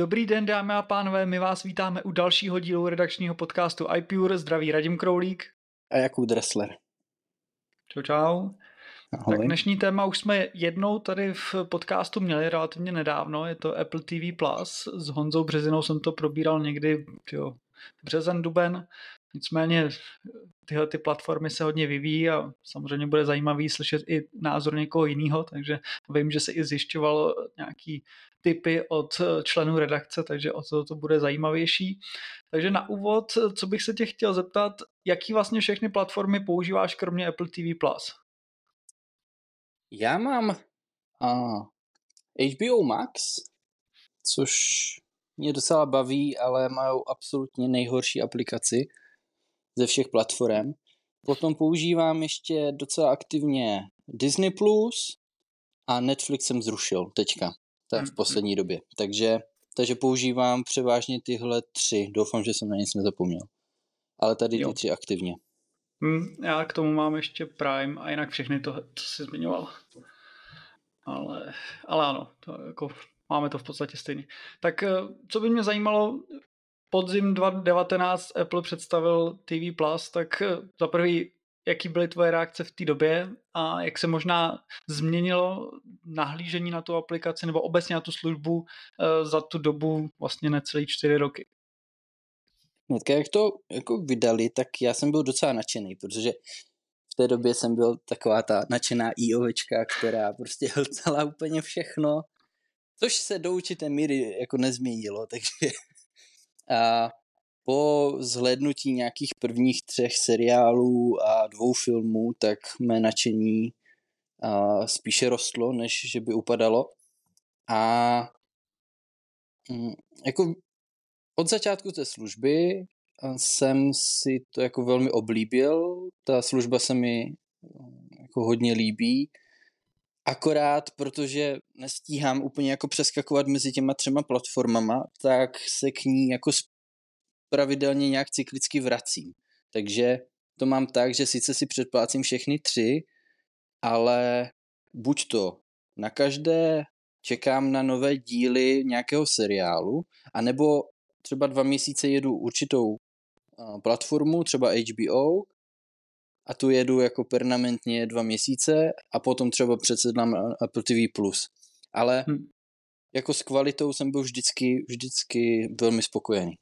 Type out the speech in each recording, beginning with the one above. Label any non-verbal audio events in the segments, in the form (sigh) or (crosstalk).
Dobrý den, dámy a pánové, my vás vítáme u dalšího dílu redakčního podcastu iPure. Zdraví Radim Kroulík. A Jakub Dressler. Čau, čau. Ahoj. Tak dnešní téma už jsme jednou tady v podcastu měli relativně nedávno, je to Apple TV+. Plus. S Honzou Březinou jsem to probíral někdy jo, březen, duben. Nicméně tyhle ty platformy se hodně vyvíjí a samozřejmě bude zajímavý slyšet i názor někoho jiného, takže vím, že se i zjišťovalo nějaký typy od členů redakce, takže o to to bude zajímavější. Takže na úvod, co bych se tě chtěl zeptat, jaký vlastně všechny platformy používáš kromě Apple TV+. Já mám uh, HBO Max, což mě docela baví, ale mají absolutně nejhorší aplikaci ze všech platform. Potom používám ještě docela aktivně Disney Plus a Netflix jsem zrušil teďka, tak v mm-hmm. poslední době. Takže, takže používám převážně tyhle tři. Doufám, že jsem na nic nezapomněl. Ale tady ty jo. tři aktivně. Hmm, já k tomu mám ještě Prime a jinak všechny to, co jsi zmiňoval. Ale, ale ano, to jako, máme to v podstatě stejně. Tak eh, co by mě zajímalo, podzim 2019 Apple představil TV+, Plus, tak eh, za prvý, jaký byly tvoje reakce v té době a jak se možná změnilo nahlížení na tu aplikaci nebo obecně na tu službu eh, za tu dobu vlastně necelý čtyři roky? Hnedka jak to jako vydali, tak já jsem byl docela nadšený, protože v té době jsem byl taková ta nadšená IOVčka, která prostě hlcala úplně všechno, což se do určité míry jako nezměnilo, (laughs) takže a po zhlédnutí nějakých prvních třech seriálů a dvou filmů, tak mé nadšení spíše rostlo, než že by upadalo. A mm, jako od začátku té služby jsem si to jako velmi oblíbil. Ta služba se mi jako hodně líbí. Akorát, protože nestíhám úplně jako přeskakovat mezi těma třema platformama, tak se k ní jako pravidelně nějak cyklicky vracím. Takže to mám tak, že sice si předplácím všechny tři, ale buď to na každé čekám na nové díly nějakého seriálu, anebo třeba dva měsíce jedu určitou platformu, třeba HBO, a tu jedu jako permanentně dva měsíce a potom třeba předsedám Apple TV+. Ale hmm. jako s kvalitou jsem byl vždycky, vždycky velmi spokojený.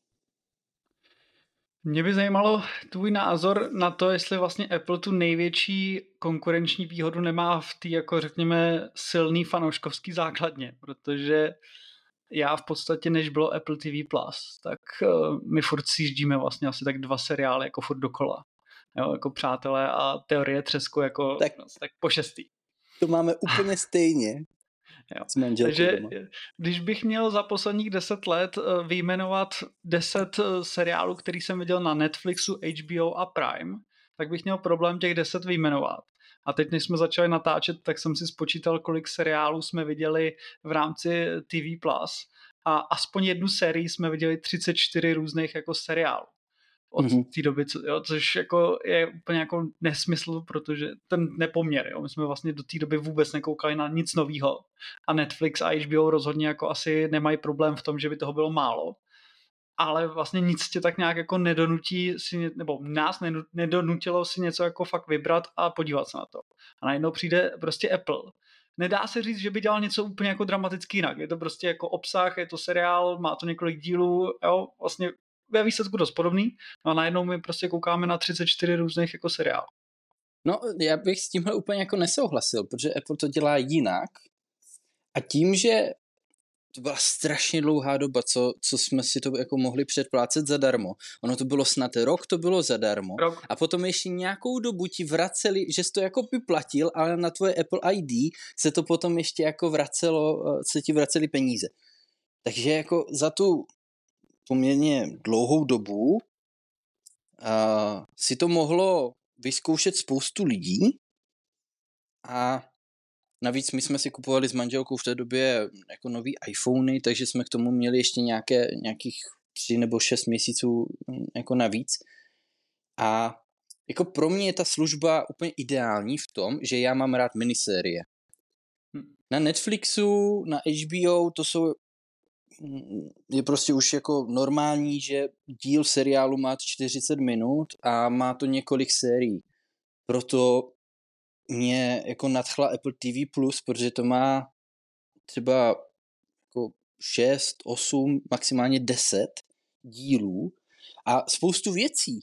Mě by zajímalo tvůj názor na to, jestli vlastně Apple tu největší konkurenční výhodu nemá v té, jako řekněme, silný fanouškovský základně, protože já v podstatě, než bylo Apple TV+, Plus, tak uh, my furt jíždíme vlastně asi tak dva seriály jako furt dokola. Jo, jako přátelé a teorie třesku jako tak, no, tak po šestý. To máme úplně (laughs) stejně. Jo. Takže doma. když bych měl za posledních deset let eh, vyjmenovat deset eh, seriálů, který jsem viděl na Netflixu, HBO a Prime, tak bych měl problém těch deset vyjmenovat. A teď, než jsme začali natáčet, tak jsem si spočítal, kolik seriálů jsme viděli v rámci TV+. A aspoň jednu sérii jsme viděli 34 různých jako seriálů od mm-hmm. té doby, co, jo, což jako je úplně jako nesmysl, protože ten nepoměr, jo, my jsme vlastně do té doby vůbec nekoukali na nic nového a Netflix a HBO rozhodně jako asi nemají problém v tom, že by toho bylo málo, ale vlastně nic tě tak nějak jako nedonutí si, nebo nás nedonutilo si něco jako fakt vybrat a podívat se na to. A najednou přijde prostě Apple. Nedá se říct, že by dělal něco úplně jako dramaticky jinak. Je to prostě jako obsah, je to seriál, má to několik dílů, jo, vlastně ve výsledku dost podobný, no a najednou my prostě koukáme na 34 různých jako seriálů. No, já bych s tímhle úplně jako nesouhlasil, protože Apple to dělá jinak a tím, že to byla strašně dlouhá doba, co, co jsme si to jako mohli předplácet zadarmo. Ono to bylo snad rok, to bylo zadarmo. Rok. A potom ještě nějakou dobu ti vraceli, že jsi to jako by platil, ale na tvoje Apple ID se to potom ještě jako vracelo, eh, se ti vraceli peníze. Takže jako za tu poměrně dlouhou dobu uh, si to mohlo vyzkoušet spoustu lidí a Navíc my jsme si kupovali s manželkou v té době jako nový iPhony, takže jsme k tomu měli ještě nějaké, nějakých tři nebo šest měsíců mm, jako navíc. A jako pro mě je ta služba úplně ideální v tom, že já mám rád minisérie. Hm. Na Netflixu, na HBO, to jsou je prostě už jako normální, že díl seriálu má 40 minut a má to několik sérií. Proto mě jako nadchla Apple TV+, Plus, protože to má třeba jako 6, 8, maximálně 10 dílů a spoustu věcí,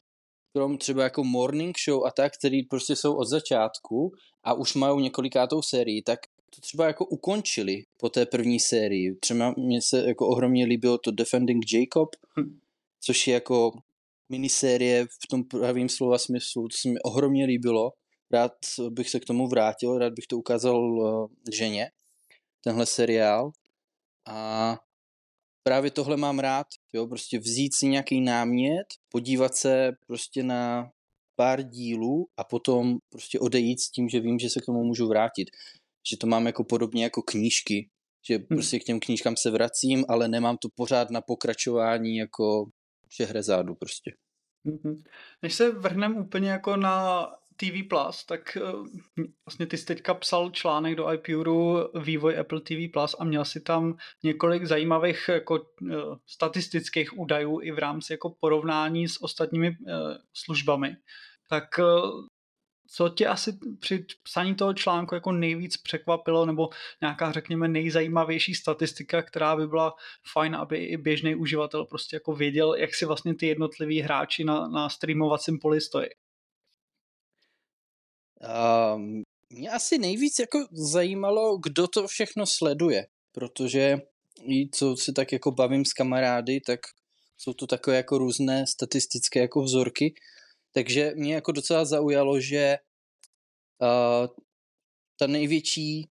krom třeba jako morning show a tak, který prostě jsou od začátku a už mají několikátou sérii, tak to třeba jako ukončili po té první sérii. Třeba mně se jako ohromně líbilo to Defending Jacob, hm. což je jako minisérie v tom pravým slova smyslu, to se mi ohromně líbilo rád bych se k tomu vrátil, rád bych to ukázal eh, ženě, tenhle seriál. A právě tohle mám rád, jo, prostě vzít si nějaký námět, podívat se prostě na pár dílů a potom prostě odejít s tím, že vím, že se k tomu můžu vrátit. Že to mám jako podobně jako knížky, že hmm. prostě k těm knížkám se vracím, ale nemám to pořád na pokračování jako řádu prostě. Mm-hmm. Než se vrhneme úplně jako na TV Plus, tak eh, vlastně ty jsi teďka psal článek do iPuru vývoj Apple TV Plus a měl si tam několik zajímavých jako eh, statistických údajů i v rámci jako porovnání s ostatními eh, službami. Tak co tě asi při psaní toho článku jako nejvíc překvapilo, nebo nějaká, řekněme, nejzajímavější statistika, která by byla fajn, aby i běžný uživatel prostě jako věděl, jak si vlastně ty jednotliví hráči na, na streamovacím poli stojí? Uh, mě asi nejvíc jako zajímalo, kdo to všechno sleduje, protože i co si tak jako bavím s kamarády, tak jsou to takové jako různé statistické jako vzorky, takže mě jako docela zaujalo, že uh, ta největší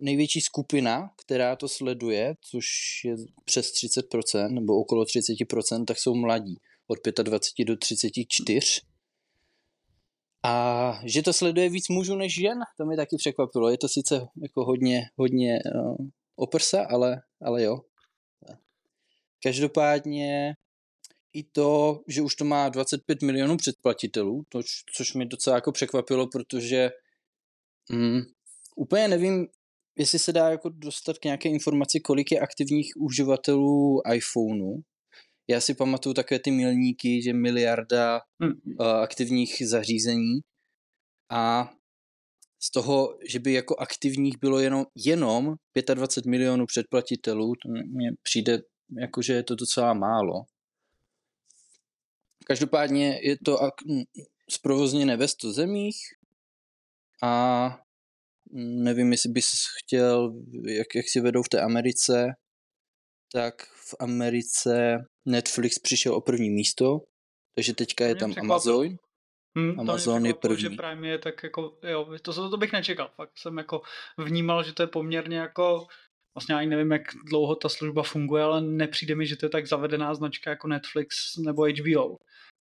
největší skupina, která to sleduje, což je přes 30% nebo okolo 30%, tak jsou mladí od 25 do 34 a že to sleduje víc mužů než žen, to mi taky překvapilo. Je to sice jako hodně, hodně uh, oprsa, ale, ale jo. Každopádně i to, že už to má 25 milionů předplatitelů, to, což mi docela jako překvapilo, protože mm, úplně nevím, jestli se dá jako dostat k nějaké informaci, kolik je aktivních uživatelů iPhoneu, já si pamatuju takové ty milníky, že miliarda hmm. uh, aktivních zařízení a z toho, že by jako aktivních bylo jenom, jenom 25 milionů předplatitelů, to mně přijde jako, že je to docela málo. Každopádně je to ak- zprovozněné ve 100 zemích a nevím, jestli bys chtěl, jak, jak si vedou v té Americe, tak v Americe Netflix přišel o první místo, takže teďka je tam Amazon. Hmm, Amazon je první. že Prime je tak jako, jo, to, to bych nečekal. Fakt jsem jako vnímal, že to je poměrně jako, vlastně ani nevím, jak dlouho ta služba funguje, ale nepřijde mi, že to je tak zavedená značka jako Netflix nebo HBO.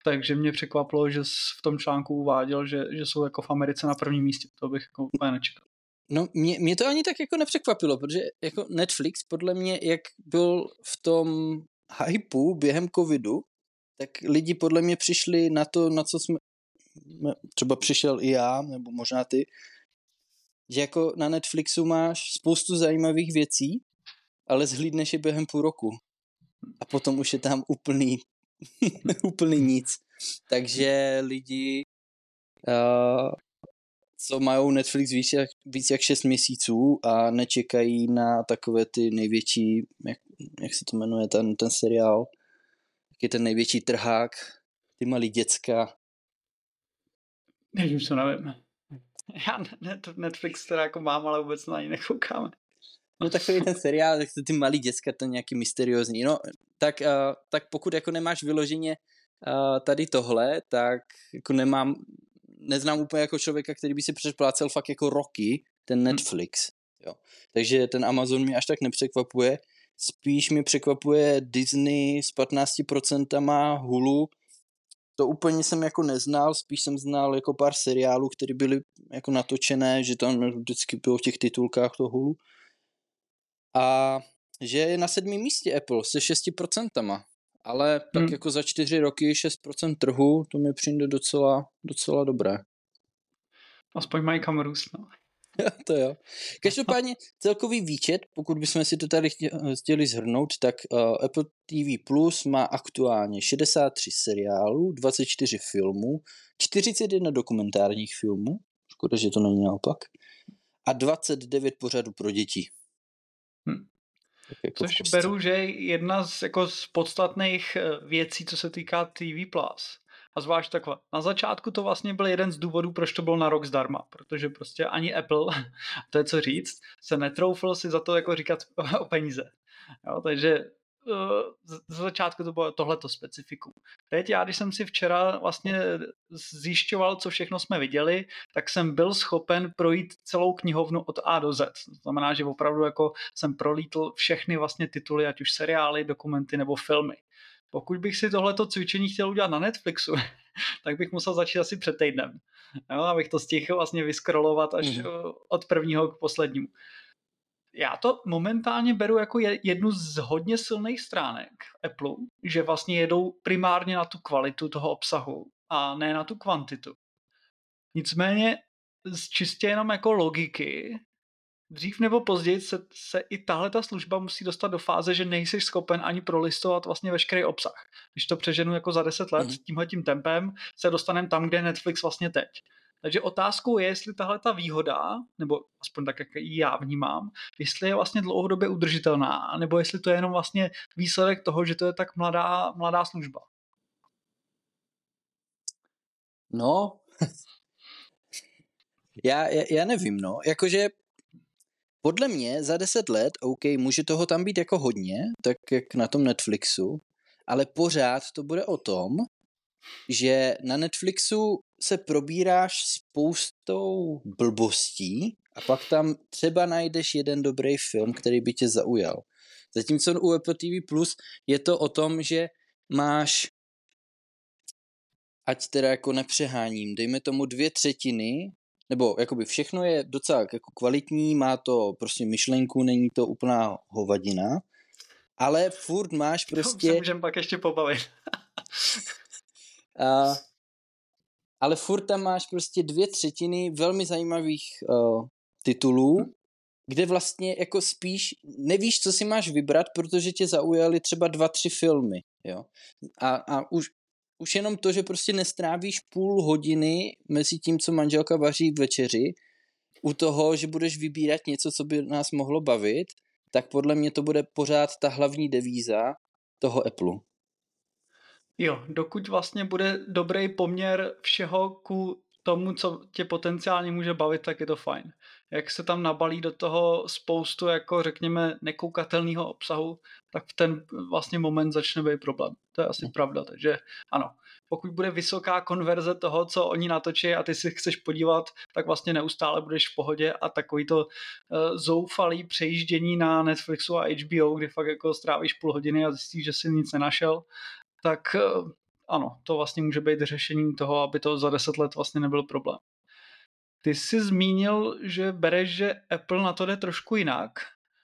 Takže mě překvapilo, že v tom článku uváděl, že, že jsou jako v Americe na prvním místě. To bych jako úplně nečekal. No, mě, mě to ani tak jako nepřekvapilo, protože jako Netflix podle mě, jak byl v tom hypeu během covidu, tak lidi podle mě přišli na to, na co jsme, třeba přišel i já, nebo možná ty, že jako na Netflixu máš spoustu zajímavých věcí, ale zhlídneš je během půl roku. A potom už je tam úplný, (laughs) úplný nic. Takže lidi uh, co mají Netflix víc jak, víc jak 6 měsíců a nečekají na takové ty největší, jak, jak se to jmenuje, ten, ten seriál, jak je ten největší trhák, ty malí děcka. Nevím, co nevím. (laughs) Já Netflix teda jako mám, ale vůbec na ní nekoukáme. no takový ten seriál, tak ty malý děcka, to nějaký mysteriózní. No, tak, uh, tak pokud jako nemáš vyloženě uh, tady tohle, tak jako nemám, neznám úplně jako člověka, který by si předplácel fakt jako roky ten hm. Netflix. Jo. Takže ten Amazon mě až tak nepřekvapuje. Spíš mi překvapuje Disney s 15% Hulu. To úplně jsem jako neznal, spíš jsem znal jako pár seriálů, které byly jako natočené, že tam vždycky bylo v těch titulkách to Hulu. A že je na sedmém místě Apple se 6%. Ale tak hmm. jako za čtyři roky 6% trhu, to mi přijde docela, docela dobré. Aspoň mají kam růst, no. (laughs) to jo. Každopádně celkový výčet, pokud bychom si to tady chtěli zhrnout, tak uh, Apple TV Plus má aktuálně 63 seriálů, 24 filmů, 41 dokumentárních filmů, škoda, že to není naopak, a 29 pořadů pro děti. Hm. Jako Což beru, že jedna z, jako z podstatných eh, věcí, co se týká TV Plus, a zvlášť takhle. Na začátku to vlastně byl jeden z důvodů, proč to bylo na rok zdarma, protože prostě ani Apple, (laughs) to je co říct, se netroufl si za to jako říkat (laughs) o peníze. Jo, takže uh, z začátku to bylo tohleto specifikum. Teď já, když jsem si včera vlastně zjišťoval, co všechno jsme viděli, tak jsem byl schopen projít celou knihovnu od A do Z. To znamená, že opravdu jako jsem prolítl všechny vlastně tituly, ať už seriály, dokumenty nebo filmy. Pokud bych si tohleto cvičení chtěl udělat na Netflixu, (laughs) tak bych musel začít asi před týdnem. Jo, abych to stihl vlastně vyskrolovat až mm. od prvního k poslednímu. Já to momentálně beru jako jednu z hodně silných stránek Apple, že vlastně jedou primárně na tu kvalitu toho obsahu a ne na tu kvantitu. Nicméně z čistě jenom jako logiky dřív nebo později se, se i tahle ta služba musí dostat do fáze, že nejsi schopen ani prolistovat vlastně veškerý obsah. Když to přeženu jako za 10 let, mm. tímhle tím tempem se dostaneme tam, kde je Netflix vlastně teď. Takže otázkou je, jestli tahle ta výhoda, nebo aspoň tak, jak ji já vnímám, jestli je vlastně dlouhodobě udržitelná, nebo jestli to je jenom vlastně výsledek toho, že to je tak mladá, mladá služba. No, (laughs) já, já, já nevím, no. Jakože podle mě za deset let, OK, může toho tam být jako hodně, tak jak na tom Netflixu, ale pořád to bude o tom, že na Netflixu se probíráš spoustou blbostí a pak tam třeba najdeš jeden dobrý film, který by tě zaujal. Zatímco u Apple TV Plus je to o tom, že máš ať teda jako nepřeháním, dejme tomu dvě třetiny nebo jakoby všechno je docela jako kvalitní, má to prostě myšlenku, není to úplná hovadina, ale furt máš prostě... To můžeme pak ještě pobavit. a, ale furt tam máš prostě dvě třetiny velmi zajímavých uh, titulů, hm. kde vlastně jako spíš nevíš, co si máš vybrat, protože tě zaujaly třeba dva, tři filmy, jo. A, a už, už jenom to, že prostě nestrávíš půl hodiny mezi tím, co manželka vaří v večeři, u toho, že budeš vybírat něco, co by nás mohlo bavit, tak podle mě to bude pořád ta hlavní devíza toho Apple. Jo, dokud vlastně bude dobrý poměr všeho ku tomu, co tě potenciálně může bavit, tak je to fajn. Jak se tam nabalí do toho spoustu, jako řekněme, nekoukatelného obsahu, tak v ten vlastně moment začne být problém. To je asi hmm. pravda, takže ano. Pokud bude vysoká konverze toho, co oni natočí a ty si chceš podívat, tak vlastně neustále budeš v pohodě a takový to uh, zoufalý přejíždění na Netflixu a HBO, kdy fakt jako strávíš půl hodiny a zjistíš, že si nic nenašel, tak uh, ano, to vlastně může být řešení toho, aby to za deset let vlastně nebyl problém. Ty jsi zmínil, že bereš, že Apple na to jde trošku jinak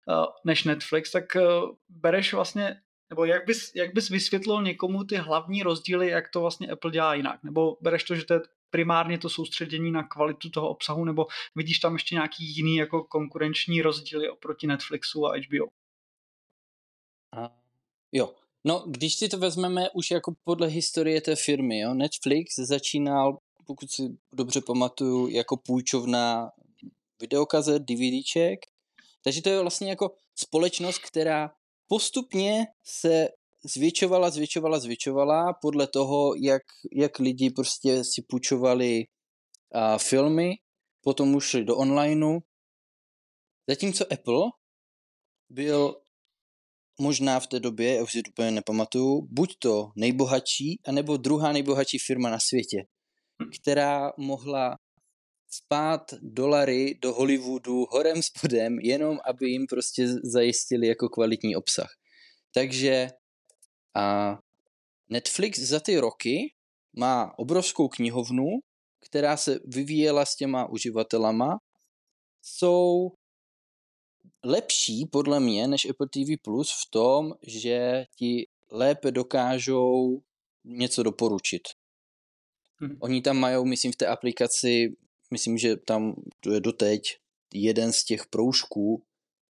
uh, než Netflix, tak uh, bereš vlastně, nebo jak bys, jak bys vysvětlil někomu ty hlavní rozdíly, jak to vlastně Apple dělá jinak? Nebo bereš to, že to je primárně to soustředění na kvalitu toho obsahu, nebo vidíš tam ještě nějaký jiný jako konkurenční rozdíly oproti Netflixu a HBO? Jo, No, když si to vezmeme už jako podle historie té firmy, jo, Netflix začínal, pokud si dobře pamatuju, jako půjčovna videokazet, DVDček, takže to je vlastně jako společnost, která postupně se zvětšovala, zvětšovala, zvětšovala podle toho, jak, jak lidi prostě si půjčovali a, filmy, potom už šli do onlineu. Zatímco Apple byl možná v té době, já už si to úplně nepamatuju, buď to nejbohatší, anebo druhá nejbohatší firma na světě, která mohla spát dolary do Hollywoodu horem spodem, jenom aby jim prostě zajistili jako kvalitní obsah. Takže a Netflix za ty roky má obrovskou knihovnu, která se vyvíjela s těma uživatelama, jsou lepší podle mě než Apple TV Plus v tom, že ti lépe dokážou něco doporučit. Hmm. Oni tam mají, myslím, v té aplikaci, myslím, že tam to je doteď jeden z těch proužků,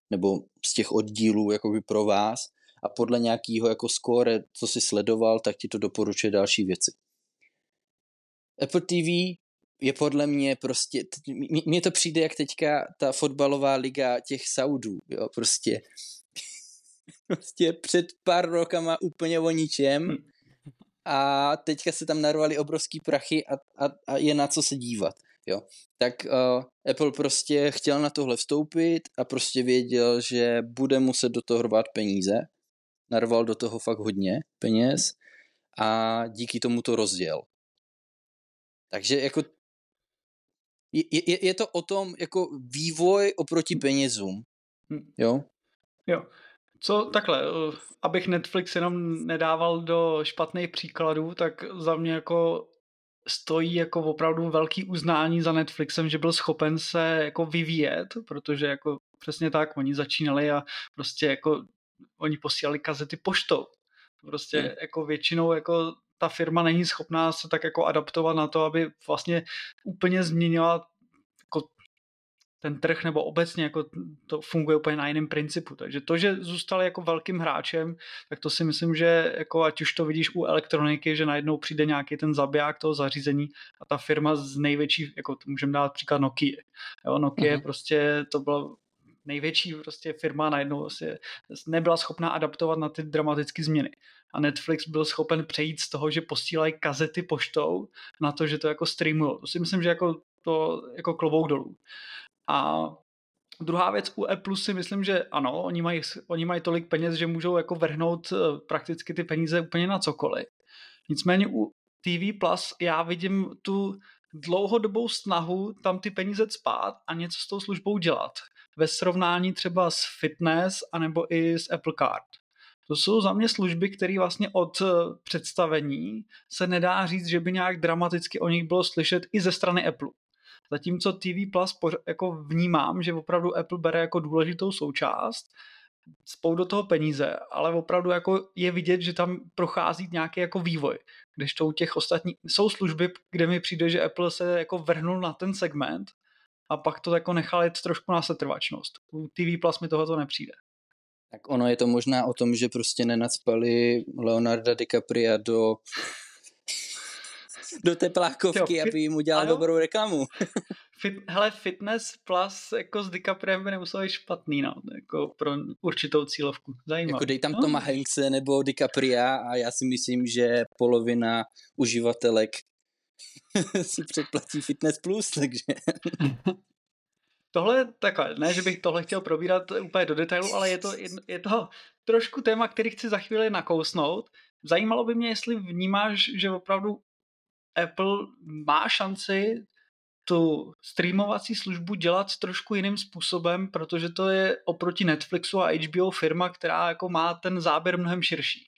nebo z těch oddílů jakoby pro vás a podle nějakého jako score, co si sledoval, tak ti to doporučuje další věci. Apple TV je podle mě prostě, mně to přijde jak teďka ta fotbalová liga těch Saudů, jo, prostě (laughs) prostě před pár rokama úplně o ničem hm. a teďka se tam narvali obrovský prachy a, a, a je na co se dívat, jo. Tak uh, Apple prostě chtěl na tohle vstoupit a prostě věděl, že bude muset do toho hrvat peníze, narval do toho fakt hodně peněz a díky tomu to rozděl. Takže jako je, je, je to o tom jako vývoj oproti penězům. Hm. Jo? Jo. Co takhle, eh, abych Netflix jenom nedával do špatných příkladů, tak za mě jako stojí jako opravdu velký uznání za Netflixem, že byl schopen se jako vyvíjet, protože jako přesně tak, oni začínali a prostě jako oni posílali kazety poštou. Prostě hmm. jako většinou jako ta firma není schopná se tak jako adaptovat na to, aby vlastně úplně změnila jako ten trh nebo obecně jako to funguje úplně na jiném principu. Takže to, že zůstali jako velkým hráčem, tak to si myslím, že jako ať už to vidíš u elektroniky, že najednou přijde nějaký ten zabiják toho zařízení a ta firma z největší, jako můžeme dát příklad Nokia. Jo, Nokia uh-huh. prostě to byla největší prostě firma najednou prostě nebyla schopná adaptovat na ty dramatické změny. A Netflix byl schopen přejít z toho, že posílají kazety poštou na to, že to jako streamují. To si myslím, že jako to jako klobouk dolů. A Druhá věc u Apple si myslím, že ano, oni mají, oni mají tolik peněz, že můžou jako vrhnout eh, prakticky ty peníze úplně na cokoliv. Nicméně u TV Plus já vidím tu dlouhodobou snahu tam ty peníze spát a něco s tou službou dělat ve srovnání třeba s fitness anebo i s Apple Card. To jsou za mě služby, které vlastně od eh, představení se nedá říct, že by nějak dramaticky o nich bylo slyšet i ze strany Apple. Zatímco TV Plus jako vnímám, že opravdu Apple bere jako důležitou součást, spou do toho peníze, ale opravdu jako je vidět, že tam prochází nějaký jako vývoj. Když to u těch ostatních, jsou služby, kde mi přijde, že Apple se jako vrhnul na ten segment a pak to jako nechal jít trošku na setrvačnost. U TV Plus mi tohoto nepřijde. Tak ono je to možná o tom, že prostě nenacpali Leonarda DiCapria do (laughs) do teplákovky, jo, fit, aby jim udělal ano, dobrou reklamu. fit, hele, Fitness Plus jako s DiCapriem by nemuselo být špatný, no, jako pro určitou cílovku. Zajímavé. Jako dej tam no. Toma Hankse nebo DiCapria a já si myslím, že polovina uživatelek (laughs) si předplatí Fitness Plus, takže... (laughs) Tohle takhle, ne, že bych tohle chtěl probírat úplně do detailu, ale je to, je to trošku téma, který chci za chvíli nakousnout. Zajímalo by mě, jestli vnímáš, že opravdu Apple má šanci tu streamovací službu dělat trošku jiným způsobem, protože to je oproti Netflixu a HBO firma, která jako má ten záběr mnohem širší.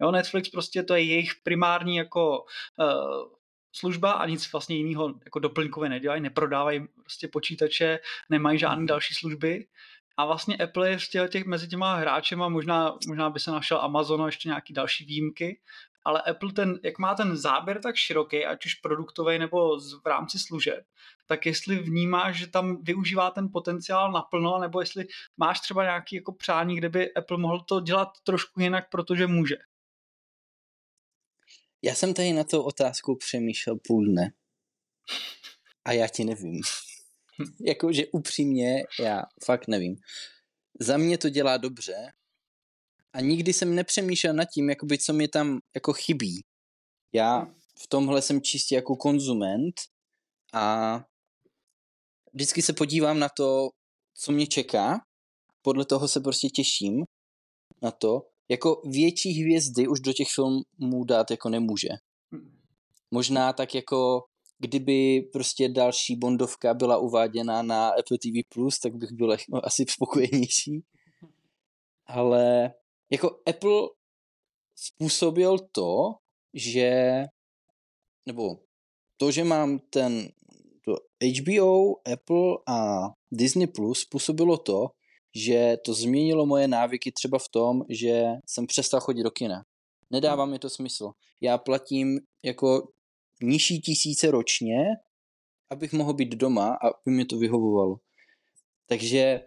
Jo, Netflix prostě to je jejich primární jako uh, služba a nic vlastně jiného jako doplňkové nedělají, neprodávají prostě počítače, nemají žádné další služby. A vlastně Apple je v těch, mezi těma hráčema, možná, možná by se našel Amazon a ještě nějaký další výjimky, ale Apple ten, jak má ten záběr tak široký, ať už produktový nebo v rámci služeb, tak jestli vnímáš, že tam využívá ten potenciál naplno, nebo jestli máš třeba nějaký jako přání, kde by Apple mohl to dělat trošku jinak, protože může. Já jsem tady na tu otázku přemýšlel půl dne. A já ti nevím. (laughs) Jakože upřímně, já fakt nevím. Za mě to dělá dobře a nikdy jsem nepřemýšlel nad tím, jakoby, co mi tam jako chybí. Já v tomhle jsem čistě jako konzument a vždycky se podívám na to, co mě čeká, podle toho se prostě těším na to. Jako větší hvězdy už do těch filmů dát jako nemůže. Možná tak jako kdyby prostě další Bondovka byla uváděna na Apple TV+, tak bych byl asi spokojenější. Ale jako Apple způsobil to, že nebo to, že mám ten to HBO, Apple a Disney Plus způsobilo to, že to změnilo moje návyky třeba v tom, že jsem přestal chodit do kina. Nedává mi to smysl. Já platím jako nižší tisíce ročně, abych mohl být doma a aby mi to vyhovovalo. Takže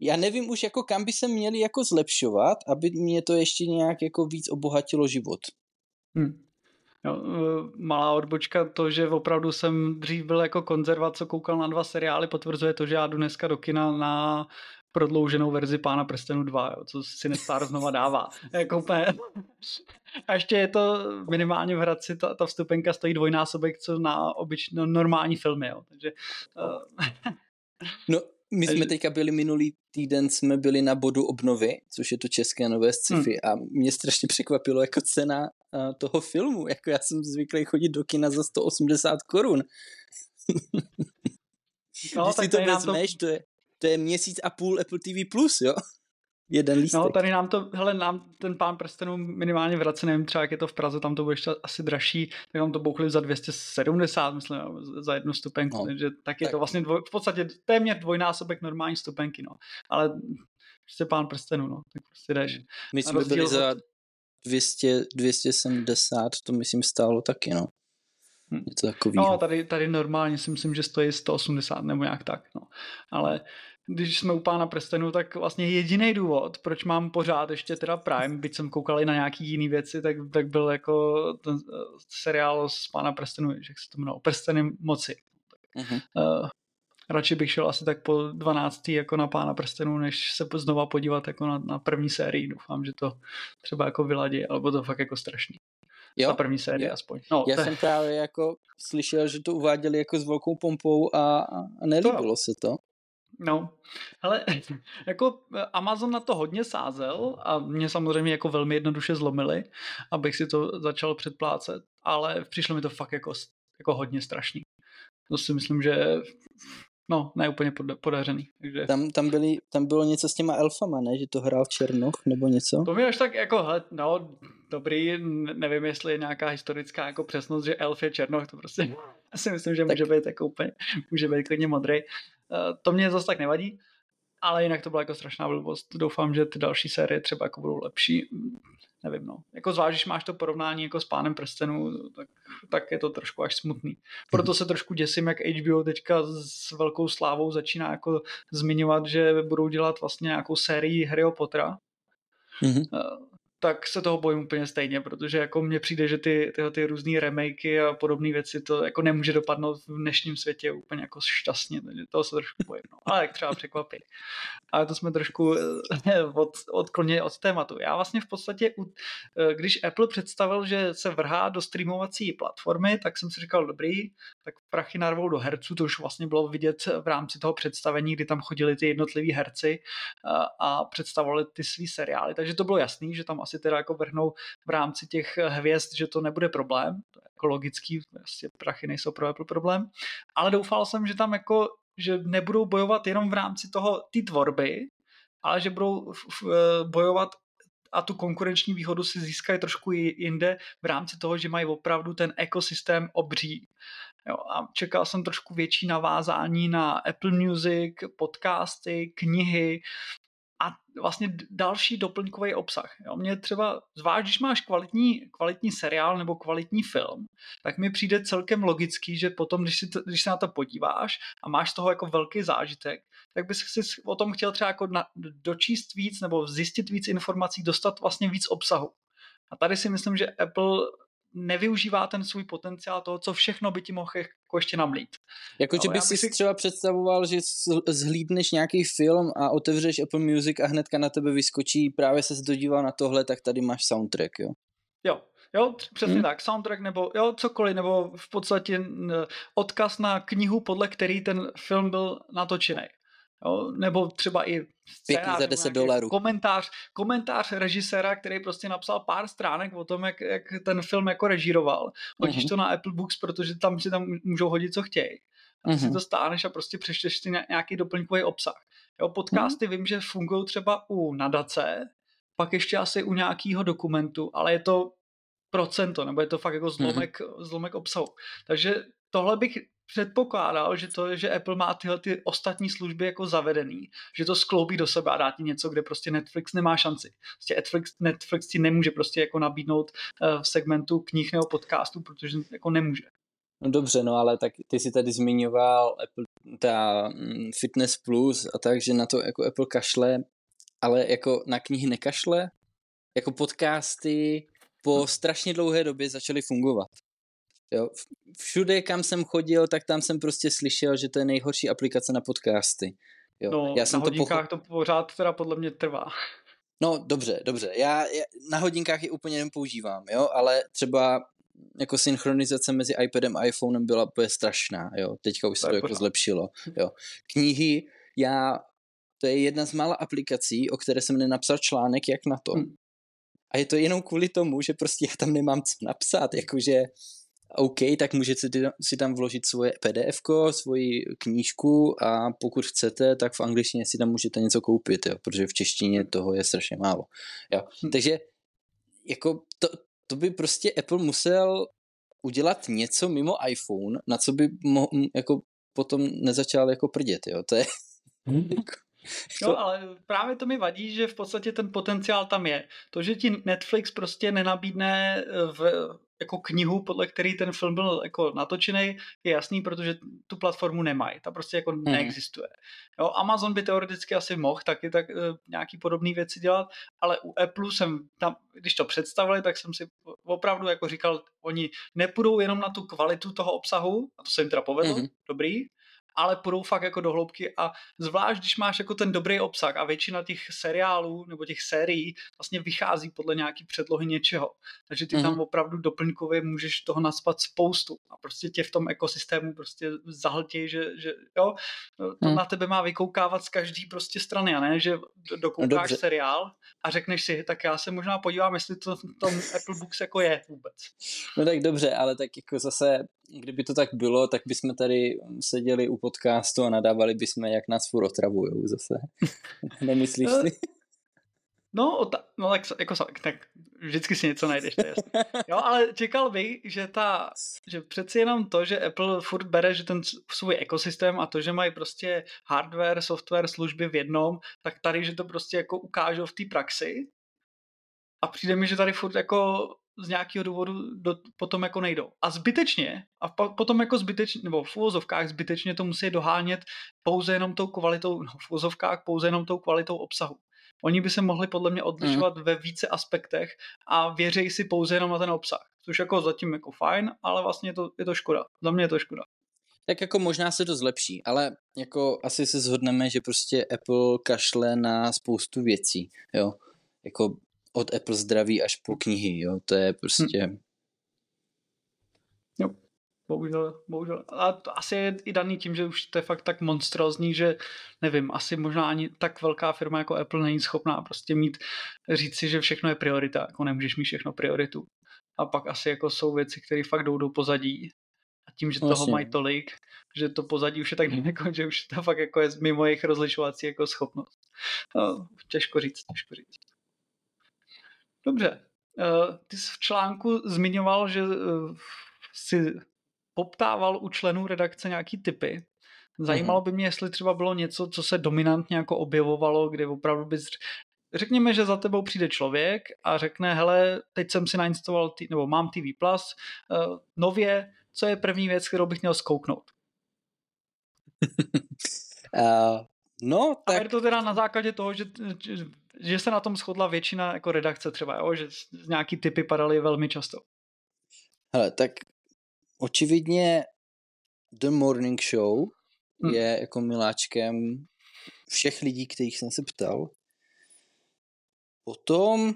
já nevím už jako kam by se měli jako zlepšovat, aby mě to ještě nějak jako víc obohatilo život. Hmm. E, malá odbočka, to, že opravdu jsem dřív byl jako konzervat, co koukal na dva seriály, potvrzuje to, že já jdu dneska do kina na prodlouženou verzi Pána prstenu 2, jo, co si Nestar znova dává. (laughs) Jako úplně... (laughs) A ještě je to minimálně v Hradci, ta, ta vstupenka stojí dvojnásobek, co na obyčný, no, normální filmy, jo. takže... Uh... (laughs) No, my jsme teďka byli minulý týden, jsme byli na bodu obnovy, což je to české nové sci-fi hmm. a mě strašně překvapilo jako cena uh, toho filmu, jako já jsem zvyklý chodit do kina za 180 korun. No, Když si to vezmeš, to... to je, to je měsíc a půl Apple TV+, Plus, jo? (laughs) Jeden lístek. No, tady nám to, hele, nám ten pán prstenů minimálně vrací, nevím třeba, jak je to v Praze, tam to bude ještě asi dražší, tak nám to bouchli za 270, myslím, za jednu stupenku, no, takže tak je tak. to vlastně dvoj, v podstatě téměř dvojnásobek normální stupenky, no. Ale prostě pán prstenů, no, tak prostě jdeš. My jsme byli za 200, 270, to myslím stálo taky, no. Hm. Něco takového. No, tady, tady normálně si myslím, že stojí 180 nebo nějak tak, no. Ale když jsme u Pána prstenů, tak vlastně jediný důvod, proč mám pořád ještě teda Prime, byť jsem koukal i na nějaký jiný věci, tak, tak byl jako ten eh, seriál z Pána prstenů, jak se to jmenovalo, Prsteny moci. Uh-huh. Uh, radši bych šel asi tak po 12. jako na Pána prstenů, než se znova podívat jako na, na první sérii. Doufám, že to třeba jako vyladí, alebo to fakt jako strašný. Jo? Ta první série jo. aspoň. No, Já to... jsem právě jako slyšel, že to uváděli jako s velkou pompou a, a nelíbilo to... se to. No, ale (laughs) jako eh, Amazon na to hodně sázel a mě samozřejmě jako velmi jednoduše zlomili, abych si to začal předplácet, ale přišlo mi to fakt jako, jako hodně strašný. To si myslím, že no, ne úplně podařený. Takže... Tam, tam, byli, tam bylo něco s těma elfama, ne? Že to hrál Černoch nebo něco? To mi až tak jako, hele, no, dobrý, nevím, jestli je nějaká historická jako přesnost, že elf je Černoch, to prostě (laughs) já si myslím, že tak... může být jako úplně, může být klidně modrý. To mě zase tak nevadí, ale jinak to byla jako strašná blbost. Doufám, že ty další série třeba jako budou lepší. Nevím, no. Jako zvlášť, máš to porovnání jako s Pánem prstenů, tak, tak je to trošku až smutný. Proto se trošku děsím, jak HBO teďka s velkou slávou začíná jako zmiňovat, že budou dělat vlastně nějakou sérii Harryho Pottera. Mm-hmm tak se toho bojím úplně stejně, protože jako mně přijde, že ty, tyhle ty různé remakey a podobné věci to jako nemůže dopadnout v dnešním světě úplně jako šťastně, takže toho se trošku bojím. No. Ale jak třeba překvapí. Ale to jsme trošku eh, od, odklonili od tématu. Já vlastně v podstatě, eh, když Apple představil, že se vrhá do streamovací platformy, tak jsem si říkal, dobrý, tak prachy narvou do herců, to už vlastně bylo vidět v rámci toho představení, kdy tam chodili ty jednotliví herci a, a představovali ty svý seriály, takže to bylo jasný, že tam asi teda jako vrhnou v rámci těch hvězd, že to nebude problém, to je jako logický, vlastně prachy nejsou pro Apple problém, ale doufal jsem, že tam jako že nebudou bojovat jenom v rámci toho ty tvorby, ale že budou bojovat a tu konkurenční výhodu si získají trošku jinde v rámci toho, že mají opravdu ten ekosystém obří. Jo, a čekal jsem trošku větší navázání na Apple Music, podcasty, knihy, a vlastně další doplňkový obsah. Jo. Mně třeba, zvlášť když máš kvalitní, kvalitní seriál nebo kvalitní film, tak mi přijde celkem logický, že potom, když, si to, když se na to podíváš a máš z toho jako velký zážitek, tak bys si o tom chtěl třeba jako na, dočíst víc nebo zjistit víc informací, dostat vlastně víc obsahu. A tady si myslím, že Apple nevyužívá ten svůj potenciál toho, co všechno by ti mohl jako ještě namlít. Jako, že bys si si třeba představoval, že zhlídneš nějaký film a otevřeš Apple Music a hnedka na tebe vyskočí, právě se dodíval na tohle, tak tady máš soundtrack, jo? Jo, Jo, přesně hmm. tak, soundtrack nebo jo, cokoliv, nebo v podstatě odkaz na knihu, podle který ten film byl natočený. Jo? Nebo třeba i scénář, za 10 dolarů. Komentář, komentář režiséra, který prostě napsal pár stránek o tom, jak, jak ten film jako režíroval. Hodíš uh-huh. to na Apple Books, protože tam si tam můžou hodit, co chtějí. A ty uh-huh. si mhm. to stáneš a prostě přečteš si nějaký doplňkový obsah. Jo, podcasty uh-huh. vím, že fungují třeba u nadace, pak ještě asi u nějakého dokumentu, ale je to procento, nebo je to fakt jako zlomek, mm-hmm. zlomek obsahu. Takže tohle bych předpokládal, že to, že Apple má tyhle ty ostatní služby jako zavedený, že to skloubí do sebe a dá ti něco, kde prostě Netflix nemá šanci. Prostě Netflix, Netflix ti nemůže prostě jako nabídnout uh, v segmentu knih nebo podcastů, protože jako nemůže. No dobře, no ale tak ty si tady zmiňoval Apple, ta mm, Fitness Plus a tak, že na to jako Apple kašle, ale jako na knihy nekašle, jako podcasty po strašně dlouhé době začaly fungovat. Jo, všude, kam jsem chodil, tak tam jsem prostě slyšel, že to je nejhorší aplikace na podcasty. Jo. No, já jsem na hodinkách to, pocho- to pořád teda podle mě trvá. No, dobře, dobře. Já, já na hodinkách je úplně nepoužívám, jo, ale třeba jako synchronizace mezi iPadem a iPhonem byla úplně strašná, jo. Teďka už se to, to jako zlepšilo, jo. Knihy, já, to je jedna z mála aplikací, o které jsem nenapsal článek, jak na to. Hmm. A je to jenom kvůli tomu, že prostě já tam nemám co napsat, jakože OK, tak můžete si tam vložit svoje pdf svoji knížku a pokud chcete, tak v angličtině si tam můžete něco koupit, jo, protože v češtině toho je strašně málo. Jo. Hm. Takže jako to, to by prostě Apple musel udělat něco mimo iPhone, na co by mo- jako potom nezačal jako prdět, jo, to je (laughs) (laughs) jako, No, ale právě to mi vadí, že v podstatě ten potenciál tam je. To, že ti Netflix prostě nenabídne v jako knihu, podle který ten film byl jako natočený, je jasný, protože tu platformu nemají. Ta prostě jako hmm. neexistuje. Jo, Amazon by teoreticky asi mohl taky tak, e, nějaký podobné věci dělat, ale u Apple jsem tam, když to představili, tak jsem si opravdu jako říkal, oni nepůjdou jenom na tu kvalitu toho obsahu, a to se jim teda povedlo, hmm. dobrý, ale půjdou fakt jako do hloubky a zvlášť, když máš jako ten dobrý obsah a většina těch seriálů nebo těch sérií vlastně vychází podle nějaký předlohy něčeho. Takže ty mm-hmm. tam mhm. opravdu doplňkově můžeš toho naspat spoustu a prostě tě v tom ekosystému prostě zahltějí, že, že jo, to mm. na tebe má vykoukávat z každý prostě strany a ne, že dokoukáš no seriál a řekneš si, tak já se možná podívám, jestli to v tom Apple Books jako je vůbec. No tak dobře, ale tak jako zase kdyby to tak bylo, tak bychom tady seděli u podcastu a nadávali bychom, jak nás furt otravujou zase. (laughs) Nemyslíš si? (laughs) No, no tak, jako, tak vždycky si něco najdeš, to je. Jo, ale čekal bych, že ta, že přeci jenom to, že Apple furt bere, že ten svůj ekosystém a to, že mají prostě hardware, software, služby v jednom, tak tady, že to prostě jako ukážou v té praxi. A přijde mi, že tady furt jako z nějakého důvodu do, potom jako nejdou. A zbytečně, a potom jako zbytečně, nebo v úvozovkách zbytečně to musí dohánět pouze jenom tou kvalitou, no v úvozovkách pouze jenom tou kvalitou obsahu. Oni by se mohli podle mě odlišovat mm. ve více aspektech a věří si pouze jenom na ten obsah. Což jako zatím jako fajn, ale vlastně je to, je to škoda. Za mě je to škoda. Tak jako možná se to zlepší, ale jako asi se shodneme, že prostě Apple kašle na spoustu věcí, jo. Jako od Apple zdraví až po knihy, jo, to je prostě... Hm. Jo, bohužel, bohužel. A to asi je i daný tím, že už to je fakt tak monstrózní, že nevím, asi možná ani tak velká firma jako Apple není schopná prostě mít, říct si, že všechno je priorita, jako nemůžeš mít všechno prioritu. A pak asi jako jsou věci, které fakt jdou do pozadí. A tím, že vlastně. toho mají tolik, že to pozadí už je tak daleko, že už to fakt jako je mimo jejich rozlišovací jako schopnost. No, těžko říct, těžko říct. Dobře. Uh, ty jsi v článku zmiňoval, že uh, si poptával u členů redakce nějaký typy. Zajímalo mm-hmm. by mě, jestli třeba bylo něco, co se dominantně jako objevovalo, kde opravdu bys... Řekněme, že za tebou přijde člověk a řekne, hele, teď jsem si nainstaloval, t- nebo mám TV+, Plus, uh, nově, co je první věc, kterou bych měl zkouknout? uh, (laughs) no, tak... A je to teda na základě toho, že, že že se na tom shodla většina jako redakce třeba, jo? že nějaký typy padaly velmi často. Hele, tak očividně The Morning Show hmm. je jako miláčkem všech lidí, kterých jsem se ptal. Potom,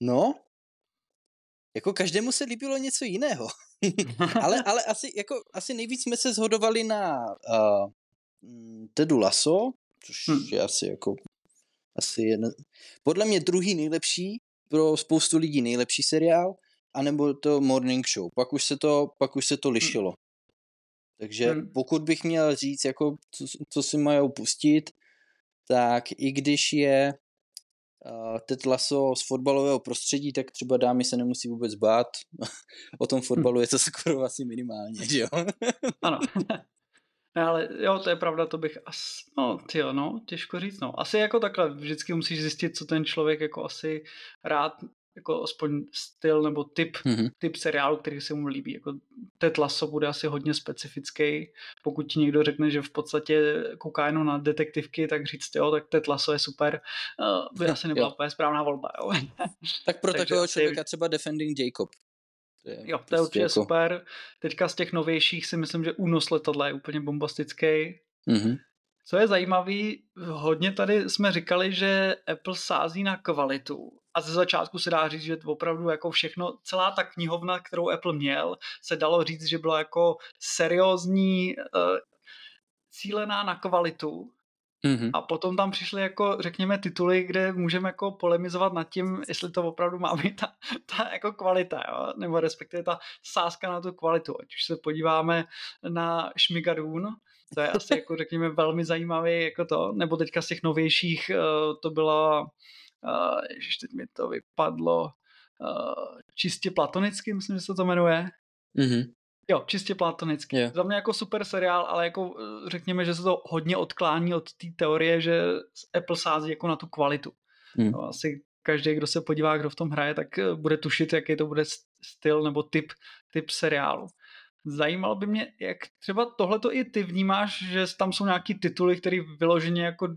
no, jako každému se líbilo něco jiného. (laughs) ale, ale asi, jako, asi nejvíc jsme se zhodovali na uh, Tedu Lasso, což hmm. je asi jako asi jeden, podle mě druhý nejlepší, pro spoustu lidí nejlepší seriál, anebo to Morning Show. Pak už se to, pak už se to hm. lišilo. Takže hmm. pokud bych měl říct, jako, co, co si mají pustit, tak i když je uh, Ted Lasso z fotbalového prostředí, tak třeba dámy se nemusí vůbec bát. (laughs) o tom fotbalu je to skoro asi minimálně, že jo? ano. (laughs) Ne, ale jo, to je pravda, to bych asi, no, tyjo, no, těžko říct, no. Asi jako takhle, vždycky musíš zjistit, co ten člověk jako asi rád jako aspoň styl nebo typ, mm-hmm. typ seriálu, který se mu líbí. Jako Ted Lasso bude asi hodně specifický. Pokud ti někdo řekne, že v podstatě kouká jenom na detektivky, tak říct, jo, tak Ted Lasso je super, uh, by (laughs) asi nebyla úplně správná volba. Jo. tak pro (laughs) takového člověka třeba Defending Jacob. To je jo, to je určitě jako... super. Teďka z těch novějších si myslím, že únos letadla je úplně bombastický. Mm-hmm. Co je zajímavé, hodně tady jsme říkali, že Apple sází na kvalitu. A ze začátku se dá říct, že opravdu jako všechno, celá ta knihovna, kterou Apple měl, se dalo říct, že byla jako seriózní, uh, cílená na kvalitu. Mm-hmm. A potom tam přišly jako, řekněme, tituly, kde můžeme jako polemizovat nad tím, jestli to opravdu má být ta, ta jako kvalita, jo? nebo respektive ta sázka na tu kvalitu. Ať už se podíváme na Šmigadun, to je asi (laughs) jako řekněme velmi zajímavý jako to, nebo teďka z těch novějších uh, to byla, uh, ježiš, teď mi to vypadlo, uh, čistě platonicky, myslím, že se to jmenuje. Mm-hmm. Jo, čistě platonicky. Yeah. Za mě jako super seriál, ale jako řekněme, že se to hodně odklání od té teorie, že Apple sází jako na tu kvalitu. Mm. No, asi každý, kdo se podívá, kdo v tom hraje, tak bude tušit, jaký to bude styl nebo typ, typ seriálu. Zajímalo by mě, jak třeba tohleto i ty vnímáš, že tam jsou nějaký tituly, které vyloženě jako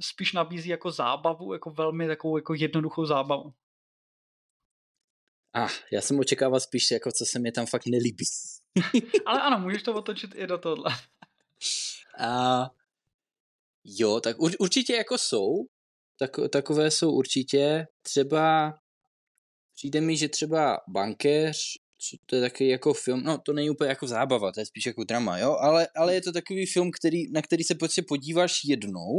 spíš nabízí jako zábavu, jako velmi takovou jako jednoduchou zábavu. A ah, já jsem očekával spíš, jako co se mi tam fakt nelíbí. (laughs) Ale ano, můžeš to otočit i do tohle. (laughs) A jo, tak ur, určitě jako jsou. Tak, takové jsou určitě. Třeba přijde mi, že třeba bankéř co to je takový jako film, no to není úplně jako zábava, to je spíš jako drama, jo, ale, ale je to takový film, který, na který se prostě podíváš jednou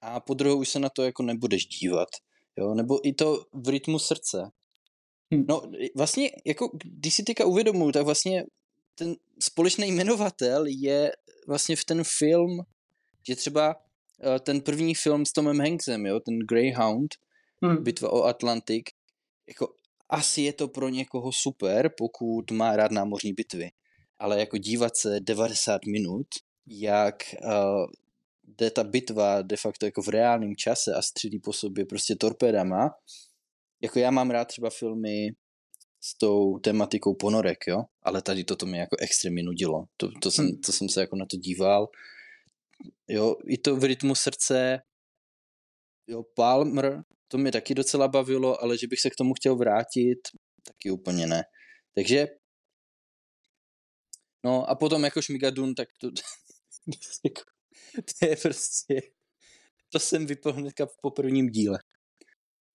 a po druhou už se na to jako nebudeš dívat, jo, nebo i to v rytmu srdce. Hm. No vlastně, jako když si teďka uvědomuji, tak vlastně ten společný jmenovatel je vlastně v ten film, že třeba eh, ten první film s Tomem Hanksem, jo, ten Greyhound, hmm. Bitva o Atlantik, jako asi je to pro někoho super, pokud má rád námořní bitvy. Ale jako dívat se 90 minut, jak uh, jde ta bitva de facto jako v reálném čase a střílí po sobě prostě torpédama, jako já mám rád třeba filmy s tou tematikou ponorek, jo, ale tady toto mě jako extrémně nudilo. To, to, jsem, hmm. to jsem se jako na to díval. Jo, i to v rytmu srdce, jo, Palmer, to mě taky docela bavilo, ale že bych se k tomu chtěl vrátit, taky úplně ne. Takže no a potom jako Šmigadun, tak to, (laughs) to je prostě, to jsem vypl hnedka po prvním díle.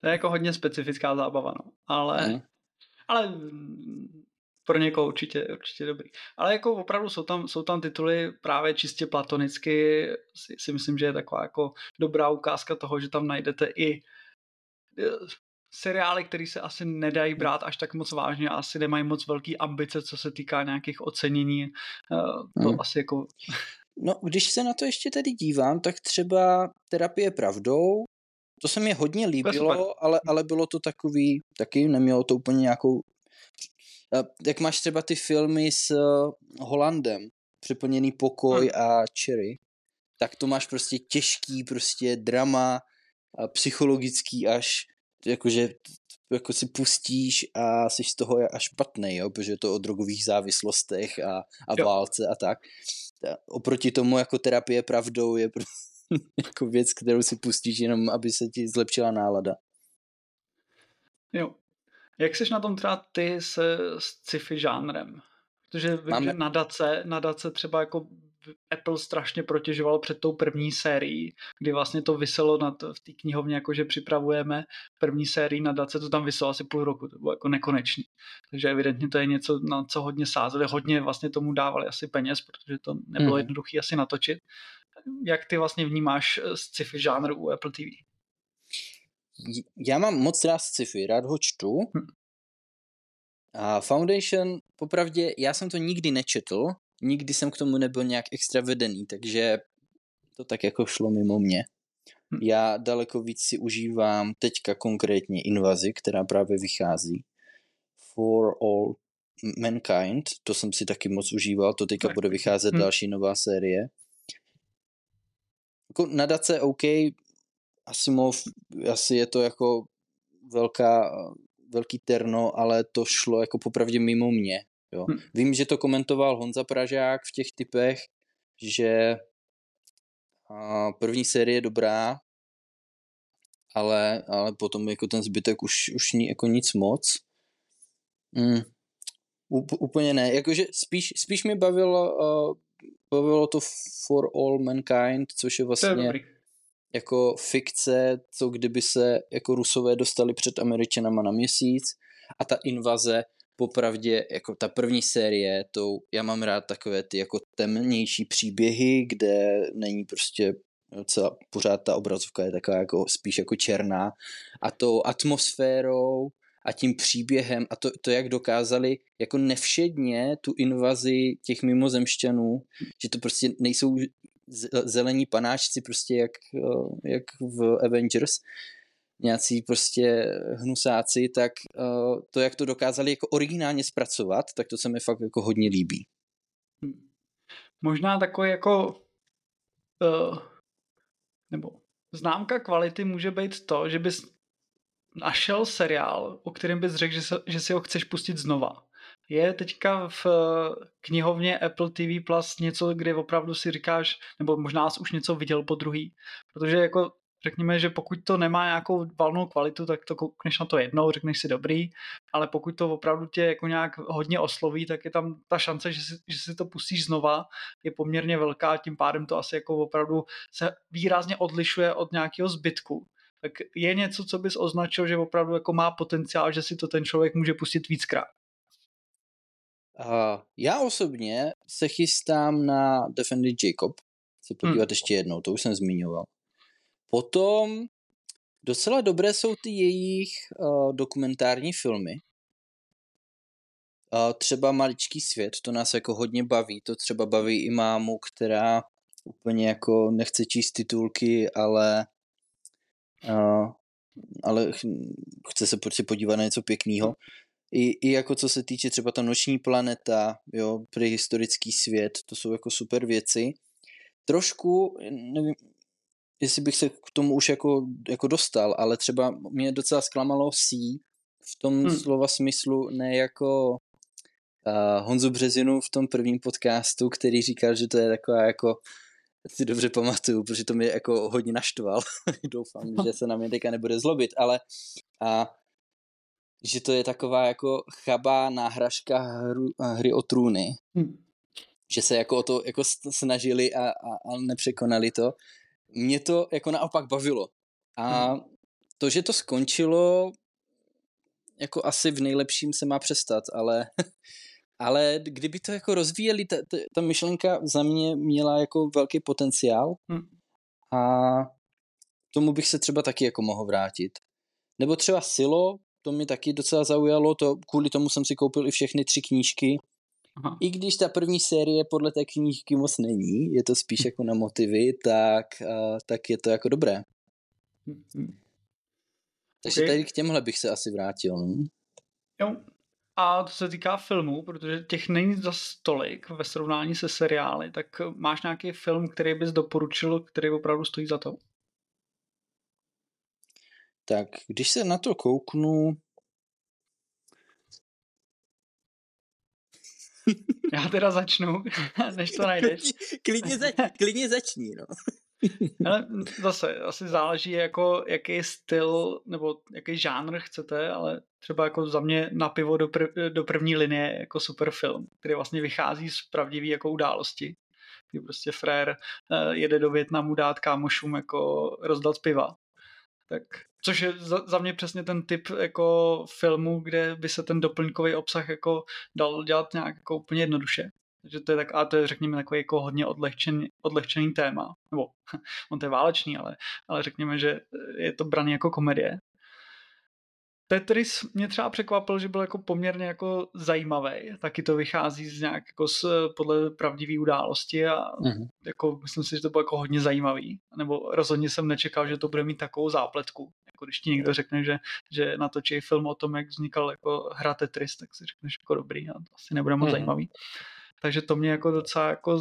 To je jako hodně specifická zábava, no. Ale, mm. ale pro někoho určitě, určitě dobrý. Ale jako opravdu jsou tam, jsou tam tituly právě čistě platonicky, si, si myslím, že je taková jako dobrá ukázka toho, že tam najdete i seriály, které se asi nedají brát až tak moc vážně a asi nemají moc velký ambice, co se týká nějakých ocenění. Eh, to hmm. asi jako... No, když se na to ještě tady dívám, tak třeba terapie pravdou, to se mi hodně líbilo, ale, ale bylo to takový, taky nemělo to úplně nějakou... Jak máš třeba ty filmy s eh, Holandem, Přeplněný pokoj hmm. a Cherry, tak to máš prostě těžký prostě drama, a psychologický až, jakože jako si pustíš a jsi z toho až špatný, jo, protože je to o drogových závislostech a, a válce a tak. A oproti tomu jako terapie pravdou je (laughs) jako věc, kterou si pustíš jenom, aby se ti zlepšila nálada. Jo. Jak jsi na tom třeba ty se sci-fi žánrem? Protože vím, Máme... že nadace, nadace třeba jako Apple strašně protěžoval před tou první sérií, kdy vlastně to vyselo na to, v té knihovně, jako že připravujeme první sérii na dace, to tam vyselo asi půl roku, to bylo jako nekonečný. Takže evidentně to je něco, na co hodně sázeli, hodně vlastně tomu dávali asi peněz, protože to nebylo mm. jednoduché asi natočit. Jak ty vlastně vnímáš eh, sci-fi žánr u Apple TV? Já mám moc rád sci-fi, rád ho čtu. Hm. A Foundation, popravdě, já jsem to nikdy nečetl, nikdy jsem k tomu nebyl nějak extra vedený, takže to tak jako šlo mimo mě. Hm. Já daleko víc si užívám teďka konkrétně invazi, která právě vychází. For All Mankind, to jsem si taky moc užíval, to teďka bude vycházet hm. další nová série. Jako nadace OK, Asimov, asi je to jako velká, velký terno, ale to šlo jako popravdě mimo mě. Jo. Hm. Vím, že to komentoval Honza Pražák v těch typech, že a první série je dobrá, ale, ale potom jako ten zbytek už, už ní jako nic moc. Mm, úplně ne, jakože spíš, spíš mi bavilo, uh, bavilo to For All Mankind, což je vlastně jako fikce, co kdyby se jako Rusové dostali před Američanama na měsíc. A ta invaze popravdě, jako ta první série, to já mám rád takové ty jako temnější příběhy, kde není prostě celá, pořád ta obrazovka je taková jako spíš jako černá. A tou atmosférou a tím příběhem a to, to, jak dokázali jako nevšedně tu invazi těch mimozemšťanů, že to prostě nejsou zelení panáčci prostě jak, jak v Avengers, nějací prostě hnusáci, tak to, jak to dokázali jako originálně zpracovat, tak to se mi fakt jako hodně líbí. Možná takový jako uh, nebo známka kvality může být to, že bys našel seriál, o kterém bys řekl, že, se, že si ho chceš pustit znova. Je teďka v knihovně Apple TV Plus něco, kde opravdu si říkáš, nebo možná jsi už něco viděl po druhý, protože jako řekněme, že pokud to nemá nějakou valnou kvalitu, tak to koukneš na to jednou, řekneš si dobrý, ale pokud to opravdu tě jako nějak hodně osloví, tak je tam ta šance, že si, že si to pustíš znova, je poměrně velká, tím pádem to asi jako opravdu se výrazně odlišuje od nějakého zbytku. Tak je něco, co bys označil, že opravdu jako má potenciál, že si to ten člověk může pustit víckrát? Uh, já osobně se chystám na Defended Jacob, se podívat hmm. ještě jednou, to už jsem zmiňoval. Potom docela dobré jsou ty jejich uh, dokumentární filmy. Uh, třeba Maličký svět, to nás jako hodně baví, to třeba baví i mámu, která úplně jako nechce číst titulky, ale uh, ale chce se prostě podívat na něco pěkného. I, I jako co se týče třeba ta noční planeta, jo, prehistorický svět, to jsou jako super věci. Trošku, nevím, jestli bych se k tomu už jako, jako dostal, ale třeba mě docela zklamalo C v tom hmm. slova smyslu, ne jako uh, Honzu Březinu v tom prvním podcastu, který říkal, že to je taková jako si dobře pamatuju, protože to mě jako hodně naštval. (laughs) Doufám, že se na mě teďka nebude zlobit, ale a, že to je taková jako chabá náhražka hru, hry o trůny. Hmm. Že se jako o to jako snažili a, a, a nepřekonali to mě to jako naopak bavilo. A hmm. to, že to skončilo, jako asi v nejlepším se má přestat, ale, (laughs) ale kdyby to jako rozvíjeli, ta, ta, ta myšlenka za mě měla jako velký potenciál hmm. a tomu bych se třeba taky jako mohl vrátit. Nebo třeba Silo, to mi taky docela zaujalo, to, kvůli tomu jsem si koupil i všechny tři knížky, Aha. I když ta první série podle té knížky moc není, je to spíš jako na motivy, tak, uh, tak je to jako dobré. Mhm. Takže okay. tady k těmhle bych se asi vrátil. No? Jo. A to se týká filmů, protože těch není za tolik ve srovnání se seriály, tak máš nějaký film, který bys doporučil, který opravdu stojí za to? Tak, když se na to kouknu, (laughs) Já teda začnu, (laughs) než to najdeš. klidně, zač, klidně začni, no. (laughs) (laughs) Ale zase, asi záleží, jako, jaký styl nebo jaký žánr chcete, ale třeba jako za mě na pivo do, prv, do první linie jako super film, který vlastně vychází z pravdivý jako události, kdy prostě frér uh, jede do Větnamu dát kámošům jako rozdat piva. Tak, což je za, za mě přesně ten typ jako filmu, kde by se ten doplňkový obsah jako dal dělat nějak jako úplně jednoduše. Takže to je tak, a to je řekněme takový jako hodně odlehčený, odlehčený téma. Nebo (laughs) on to je válečný, ale, ale řekněme, že je to braný jako komedie. Tetris mě třeba překvapil, že byl jako poměrně jako zajímavý. Taky to vychází z nějak jako z, podle pravdivé události a mm-hmm. jako myslím si, že to bylo jako hodně zajímavý. Nebo rozhodně jsem nečekal, že to bude mít takovou zápletku. Jako když ti někdo řekne, že, že natočí film o tom, jak vznikal jako hra Tetris, tak si řekneš jako dobrý a to asi nebude moc mm-hmm. zajímavý. Takže to mě jako docela jako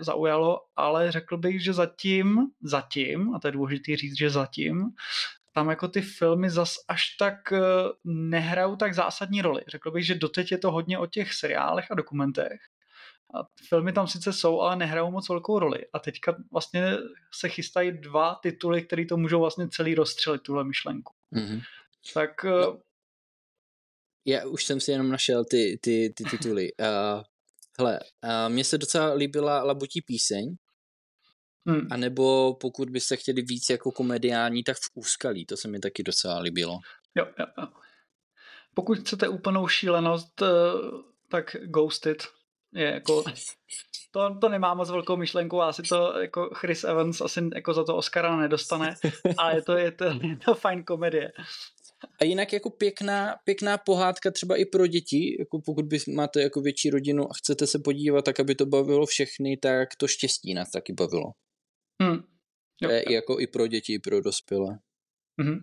zaujalo, ale řekl bych, že zatím, zatím, a to je důležité říct, že zatím, tam jako ty filmy zas až tak eh, nehrajou tak zásadní roli. Řekl bych, že doteď je to hodně o těch seriálech a dokumentech. A filmy tam sice jsou, ale nehrajou moc velkou roli. A teďka vlastně se chystají dva tituly, které to můžou vlastně celý rozstřelit, tuhle myšlenku. Mm-hmm. Tak... Eh, no, já už jsem si jenom našel ty, ty, ty tituly. Uh, hele, uh, mně se docela líbila Labutí píseň, Hmm. A nebo pokud byste chtěli víc jako komediální, tak v úskalí, to se mi taky docela líbilo. Jo, jo, jo. Pokud chcete úplnou šílenost, eh, tak Ghosted je jako... (laughs) To, to nemá moc velkou myšlenku, asi to jako Chris Evans asi jako za to Oscara nedostane, (laughs) ale je to, je to, je to fajn komedie. A jinak jako pěkná, pěkná pohádka třeba i pro děti, jako pokud by máte jako větší rodinu a chcete se podívat tak, aby to bavilo všechny, tak to štěstí nás taky bavilo. Hmm. Jo, je jo. jako i pro děti, i pro dospělé. Mm-hmm.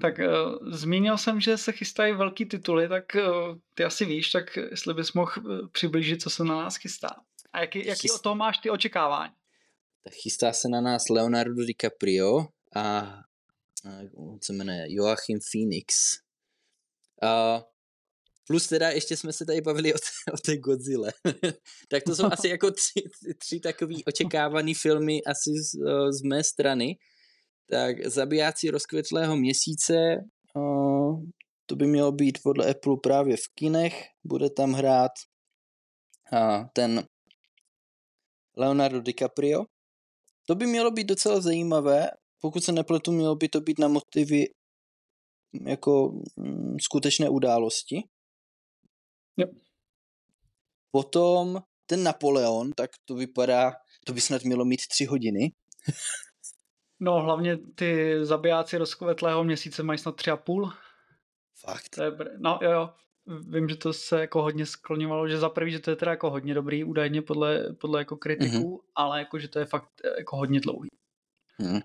Tak uh, zmínil jsem, že se chystají velký tituly, tak uh, ty asi víš, tak jestli bys mohl uh, přiblížit, co se na nás chystá. A jaký, jaký Chyst... o tom máš ty očekávání? Tak chystá se na nás Leonardo DiCaprio a, uh, co jmenuje, Joachim Phoenix. Uh, Plus teda ještě jsme se tady bavili o, té, o té Godzilla. (laughs) tak to jsou asi jako tři, tři takový očekávaný filmy asi z, z mé strany. Tak Zabijáci rozkvetlého měsíce, uh, to by mělo být podle Apple právě v kinech, bude tam hrát uh, ten Leonardo DiCaprio. To by mělo být docela zajímavé, pokud se nepletu, mělo by to být na motivy jako mm, skutečné události. Jo. Potom ten Napoleon, tak to vypadá, to by snad mělo mít tři hodiny. no hlavně ty zabijáci rozkvetlého měsíce mají snad tři a půl. Fakt? To je, no jo, jo. Vím, že to se jako hodně skloňovalo, že za prvý, že to je teda jako hodně dobrý, údajně podle, podle jako kritiků, mm-hmm. ale jako, že to je fakt jako hodně dlouhý. Mm.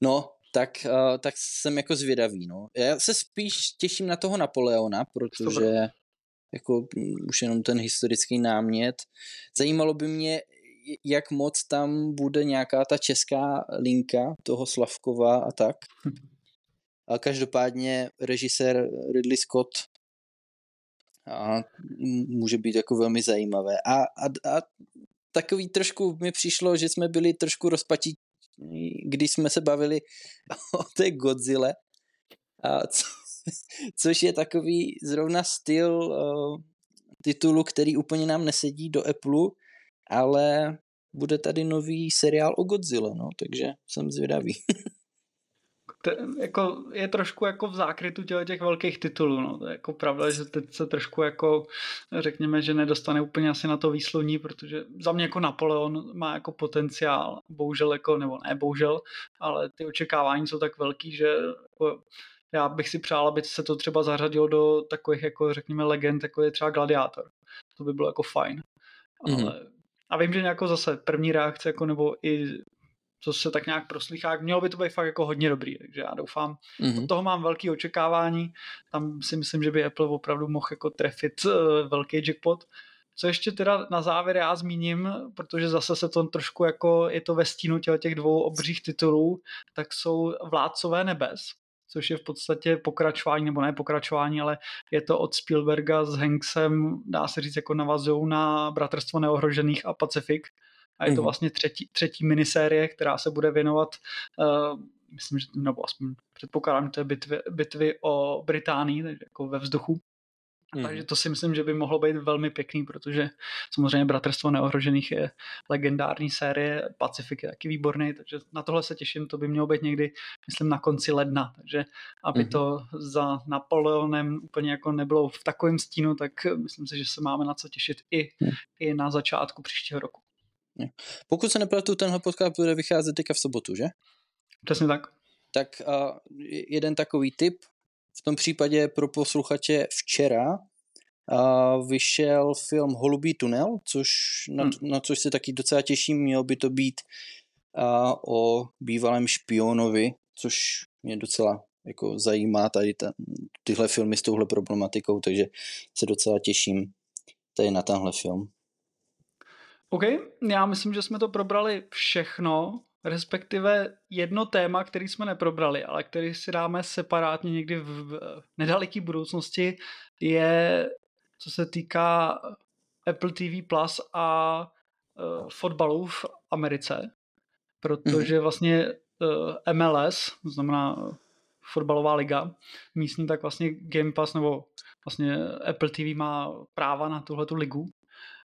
No, tak, uh, tak jsem jako zvědavý, no. Já se spíš těším na toho Napoleona, protože jako mm, už jenom ten historický námět. Zajímalo by mě, jak moc tam bude nějaká ta česká linka toho Slavkova a tak. (laughs) A každopádně režisér Ridley Scott a může být jako velmi zajímavé. A, a, a takový trošku mi přišlo, že jsme byli trošku rozpačí, když jsme se bavili o té Godzilla. A co, což je takový zrovna styl titulu, který úplně nám nesedí do Apple, ale bude tady nový seriál o Godzilla, no, takže jsem zvědavý. (laughs) to, jako, je trošku jako v zákrytu těch, těch velkých titulů, no. to je jako pravda, že teď se trošku jako řekněme, že nedostane úplně asi na to výslovní, protože za mě jako Napoleon má jako potenciál, bohužel jako, nebo ne bohužel, ale ty očekávání jsou tak velký, že jako, já bych si přál, aby se to třeba zařadilo do takových, jako řekněme, legend, jako je třeba Gladiátor. To by bylo jako fajn. Mm-hmm. Ale, a vím, že jako zase první reakce, jako nebo i co se tak nějak proslýchá, mělo by to být fakt jako hodně dobrý, takže já doufám, mm-hmm. od toho mám velký očekávání, tam si myslím, že by Apple opravdu mohl jako trefit uh, velký jackpot. Co ještě teda na závěr já zmíním, protože zase se to trošku jako, je to ve stínu těch dvou obřích titulů, tak jsou Vládcové nebes, což je v podstatě pokračování, nebo ne pokračování, ale je to od Spielberga s Hanksem, dá se říct, jako navazují na Bratrstvo neohrožených a Pacific. A je to mhm. vlastně třetí, třetí minisérie, která se bude věnovat, uh, myslím, že, nebo aspoň předpokládám, že to je bitvy, bitvy o Británii, takže jako ve vzduchu. Mm. Takže to si myslím, že by mohlo být velmi pěkný, protože samozřejmě Bratrstvo neohrožených je legendární série, Pacifik je taky výborný, takže na tohle se těším, to by mělo být někdy, myslím, na konci ledna, takže aby mm. to za Napoleonem úplně jako nebylo v takovém stínu, tak myslím si, že se máme na co těšit i, mm. i na začátku příštího roku. Pokud se nepletu, tenhle podcast bude vycházet teďka v sobotu, že? Přesně tak. Tak uh, jeden takový tip, v tom případě pro posluchače včera uh, vyšel film Holubý tunel, což, na, hmm. na což se taky docela těším. Mělo by to být uh, o bývalém špionovi, což mě docela jako zajímá tady ta, tyhle filmy s touhle problematikou, takže se docela těším tady na tenhle film. OK, já myslím, že jsme to probrali všechno respektive jedno téma, který jsme neprobrali, ale který si dáme separátně někdy v nedaleké budoucnosti, je co se týká Apple TV Plus a uh, fotbalu v Americe, protože mhm. vlastně uh, e, MLS, to znamená fotbalová liga místní, tak vlastně Game Pass nebo vlastně Apple TV má práva na tuhle tu ligu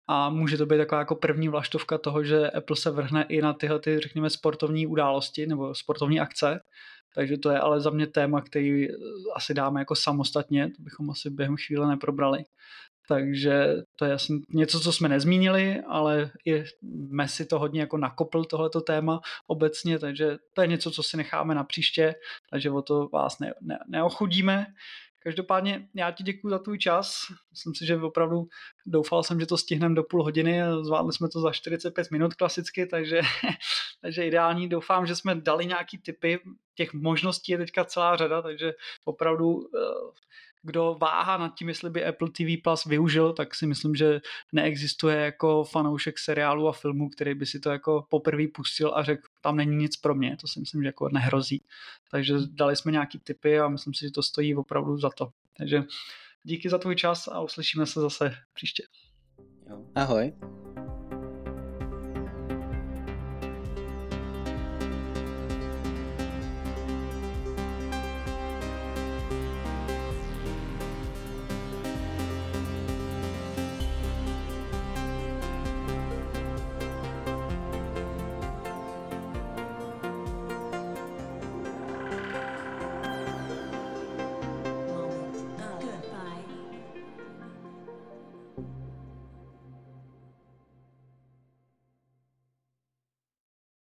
a může to být taková jako první vlaštovka toho, že Apple se vrhne i na tyhle, ty, řekněme, sportovní události nebo sportovní akce. Takže to je ale za mě téma, který asi dáme jako samostatně, to bychom asi během chvíle neprobrali. Takže to je asi něco, co jsme nezmínili, ale i Messi to hodně jako nakopl tohleto téma obecně, takže to je něco, co si necháme na příště, takže o to vás ne, ne, neochudíme. Každopádně já ti děkuji za tvůj čas. Myslím si, že opravdu doufal jsem, že to stihneme do půl hodiny. Zvládli jsme to za 45 minut klasicky, takže, (laughs) takže ideální. Doufám, že jsme dali nějaký typy. Těch možností je teďka celá řada, takže opravdu eh, kdo váhá nad tím, jestli by Apple TV Plus využil, tak si myslím, že neexistuje jako fanoušek seriálu a filmu, který by si to jako poprvé pustil a řekl, tam není nic pro mě, to si myslím, že jako nehrozí. Takže dali jsme nějaký tipy a myslím si, že to stojí opravdu za to. Takže díky za tvůj čas a uslyšíme se zase příště. Ahoj.